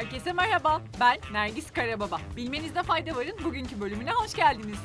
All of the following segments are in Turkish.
Herkese merhaba. Ben Nergis Karababa. Bilmenizde fayda varın bugünkü bölümüne hoş geldiniz.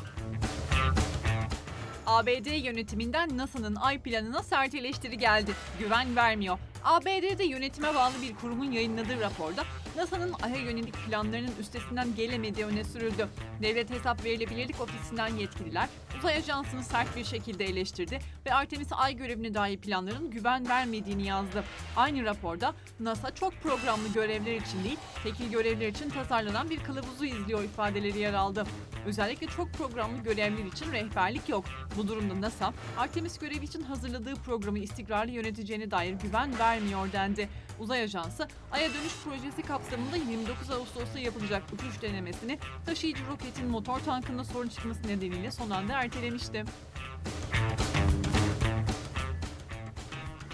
ABD yönetiminden NASA'nın ay planına sert eleştiri geldi. Güven vermiyor. ABD'de yönetime bağlı bir kurumun yayınladığı raporda NASA'nın Ay'a yönelik planlarının üstesinden gelemediği öne sürüldü. Devlet Hesap Verilebilirlik Ofisi'nden yetkililer uzay ajansını sert bir şekilde eleştirdi ve Artemis Ay görevine dair planların güven vermediğini yazdı. Aynı raporda NASA çok programlı görevler için değil, tekil görevler için tasarlanan bir kılavuzu izliyor ifadeleri yer aldı. Özellikle çok programlı görevler için rehberlik yok. Bu durumda NASA, Artemis görevi için hazırladığı programı istikrarlı yöneteceğine dair güven vermiyor dendi. Uzay Ajansı, Ay'a dönüş projesi kapsamında 29 Ağustos'ta yapılacak uçuş denemesini taşıyıcı roketin motor tankında sorun çıkması nedeniyle son anda ertelemişti.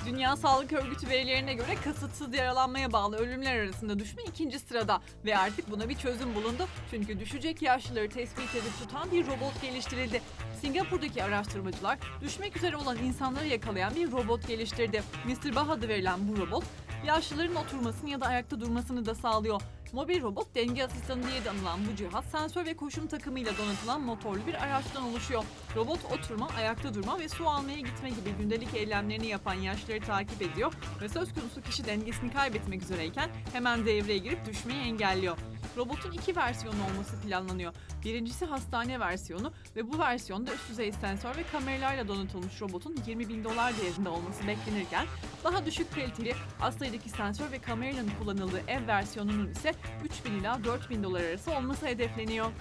Dünya Sağlık Örgütü verilerine göre kasıtsız yaralanmaya bağlı ölümler arasında düşme ikinci sırada ve artık buna bir çözüm bulundu. Çünkü düşecek yaşlıları tespit edip tutan bir robot geliştirildi. Singapur'daki araştırmacılar düşmek üzere olan insanları yakalayan bir robot geliştirdi. Mr. Bah adı verilen bu robot yaşlıların oturmasını ya da ayakta durmasını da sağlıyor. Mobil robot denge asistanı diye de anılan bu cihaz sensör ve koşum takımıyla donatılan motorlu bir araçtan oluşuyor. Robot oturma, ayakta durma ve su almaya gitme gibi gündelik eylemlerini yapan yaşlıları takip ediyor ve söz konusu kişi dengesini kaybetmek üzereyken hemen devreye girip düşmeyi engelliyor. Robotun iki versiyonu olması planlanıyor. Birincisi hastane versiyonu ve bu versiyonda üst düzey sensör ve kameralarla donatılmış robotun 20 bin dolar değerinde olması beklenirken daha düşük kaliteli az sayıdaki sensör ve kameranın kullanıldığı ev versiyonunun ise 3 bin ila 4 bin dolar arası olması hedefleniyor.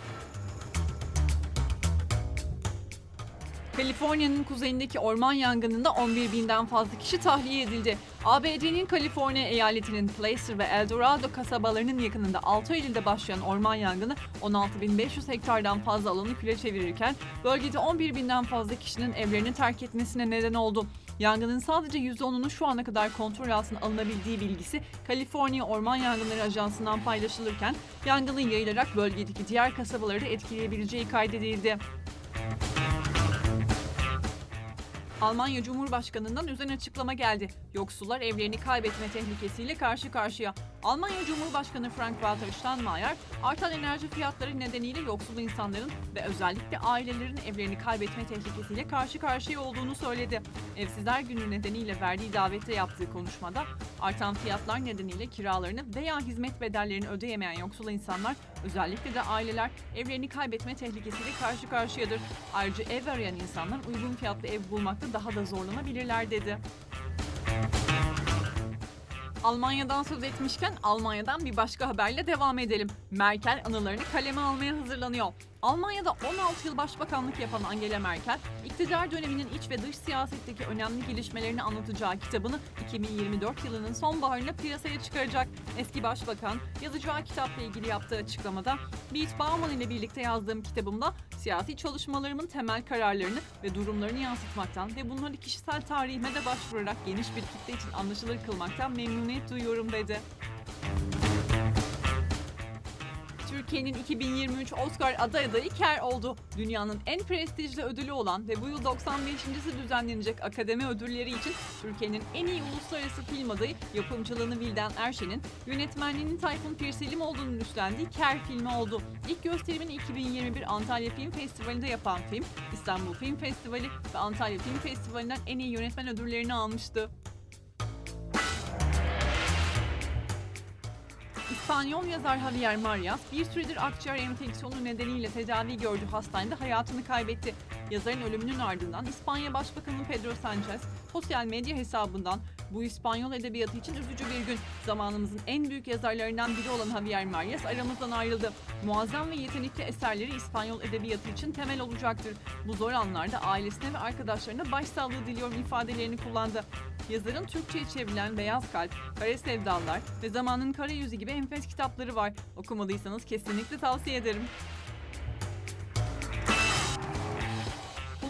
Kaliforniya'nın kuzeyindeki orman yangınında 11 binden fazla kişi tahliye edildi. ABD'nin Kaliforniya eyaletinin Placer ve El Dorado kasabalarının yakınında 6 Eylül'de başlayan orman yangını 16.500 hektardan fazla alanı küle çevirirken bölgede 11 binden fazla kişinin evlerini terk etmesine neden oldu. Yangının sadece %10'unun şu ana kadar kontrol altına alınabildiği bilgisi Kaliforniya Orman Yangınları Ajansı'ndan paylaşılırken yangının yayılarak bölgedeki diğer kasabaları da etkileyebileceği kaydedildi. Almanya Cumhurbaşkanı'ndan üzerine açıklama geldi. Yoksullar evlerini kaybetme tehlikesiyle karşı karşıya. Almanya Cumhurbaşkanı Frank-Walter Steinmeier, artan enerji fiyatları nedeniyle yoksul insanların ve özellikle ailelerin evlerini kaybetme tehlikesiyle karşı karşıya olduğunu söyledi. Evsizler Günü nedeniyle verdiği davette yaptığı konuşmada, artan fiyatlar nedeniyle kiralarını veya hizmet bedellerini ödeyemeyen yoksul insanlar, özellikle de aileler evlerini kaybetme tehlikesiyle karşı karşıyadır. Ayrıca ev arayan insanlar uygun fiyatlı ev bulmakta daha da zorlanabilirler dedi. Almanya'dan söz etmişken Almanya'dan bir başka haberle devam edelim. Merkel anılarını kaleme almaya hazırlanıyor. Almanya'da 16 yıl başbakanlık yapan Angela Merkel, iktidar döneminin iç ve dış siyasetteki önemli gelişmelerini anlatacağı kitabını 2024 yılının sonbaharında piyasaya çıkaracak. Eski başbakan yazacağı kitapla ilgili yaptığı açıklamada, Beat Bauman ile birlikte yazdığım kitabımda siyasi çalışmalarımın temel kararlarını ve durumlarını yansıtmaktan ve bunları kişisel tarihime de başvurarak geniş bir kitle için anlaşılır kılmaktan memnuniyet duyuyorum dedi. Türkiye'nin 2023 Oscar aday adayı Ker oldu. Dünyanın en prestijli ödülü olan ve bu yıl 95.si düzenlenecek akademi ödülleri için Türkiye'nin en iyi uluslararası film adayı yapımcılığını Vildan Erşen'in, yönetmenliğinin Tayfun Pirselim üstlendiği Ker filmi oldu. İlk gösterimini 2021 Antalya Film Festivali'nde yapan film, İstanbul Film Festivali ve Antalya Film Festivali'nden en iyi yönetmen ödüllerini almıştı. İspanyol yazar Javier Marias bir süredir akciğer enfeksiyonu nedeniyle tedavi gördüğü hastanede hayatını kaybetti. Yazarın ölümünün ardından İspanya Başbakanı Pedro Sanchez sosyal medya hesabından bu İspanyol edebiyatı için üzücü bir gün. Zamanımızın en büyük yazarlarından biri olan Javier Marias aramızdan ayrıldı. Muazzam ve yetenekli eserleri İspanyol edebiyatı için temel olacaktır. Bu zor anlarda ailesine ve arkadaşlarına başsağlığı diliyorum ifadelerini kullandı. Yazarın Türkçe'ye çevrilen Beyaz Kalp, Kara Sevdalılar ve Zamanın Kara Yüzü gibi enfes kitapları var. Okumadıysanız kesinlikle tavsiye ederim.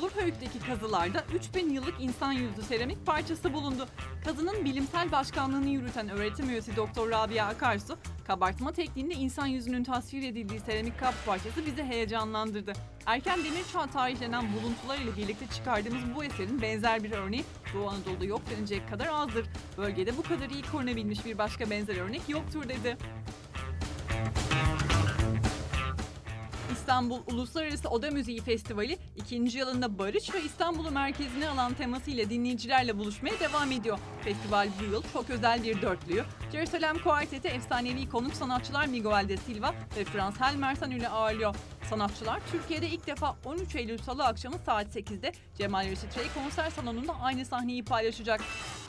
Uluköy'deki kazılarda 3000 yıllık insan yüzü seramik parçası bulundu. Kazının bilimsel başkanlığını yürüten öğretim üyesi Doktor Rabia Akarsu, kabartma tekniğinde insan yüzünün tasvir edildiği seramik kap parçası bizi heyecanlandırdı. Erken demir çağ tarihlenen buluntular ile birlikte çıkardığımız bu eserin benzer bir örneği Doğu Anadolu'da yok denecek kadar azdır. Bölgede bu kadar iyi korunabilmiş bir başka benzer örnek yoktur dedi. İstanbul Uluslararası Oda Müziği Festivali ikinci yılında barış ve İstanbul'u merkezine alan temasıyla dinleyicilerle buluşmaya devam ediyor. Festival bu yıl çok özel bir dörtlüyü. Jerusalem Kuarteti efsanevi konuk sanatçılar Miguel de Silva ve Frans Helmersan ile ağırlıyor. Sanatçılar Türkiye'de ilk defa 13 Eylül Salı akşamı saat 8'de Cemal Reşit Rey konser salonunda aynı sahneyi paylaşacak.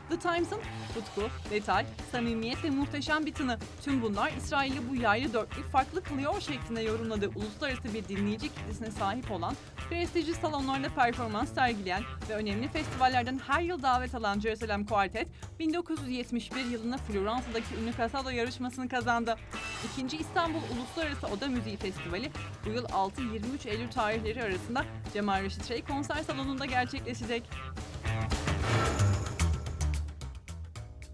The Times'ın tutku, metal, samimiyet ve muhteşem bir tını. Tüm bunlar İsrail'i bu yaylı dörtlük farklı kılıyor şeklinde yorumladığı uluslararası bir dinleyici kitlesine sahip olan, prestijli salonlarda performans sergileyen ve önemli festivallerden her yıl davet alan Jerusalem Quartet, 1971 yılında Floransa'daki ünlü Casado yarışmasını kazandı. İkinci İstanbul Uluslararası Oda Müziği Festivali bu yıl 6-23 Eylül tarihleri arasında Cemal Reşit Rey konser salonunda gerçekleşecek.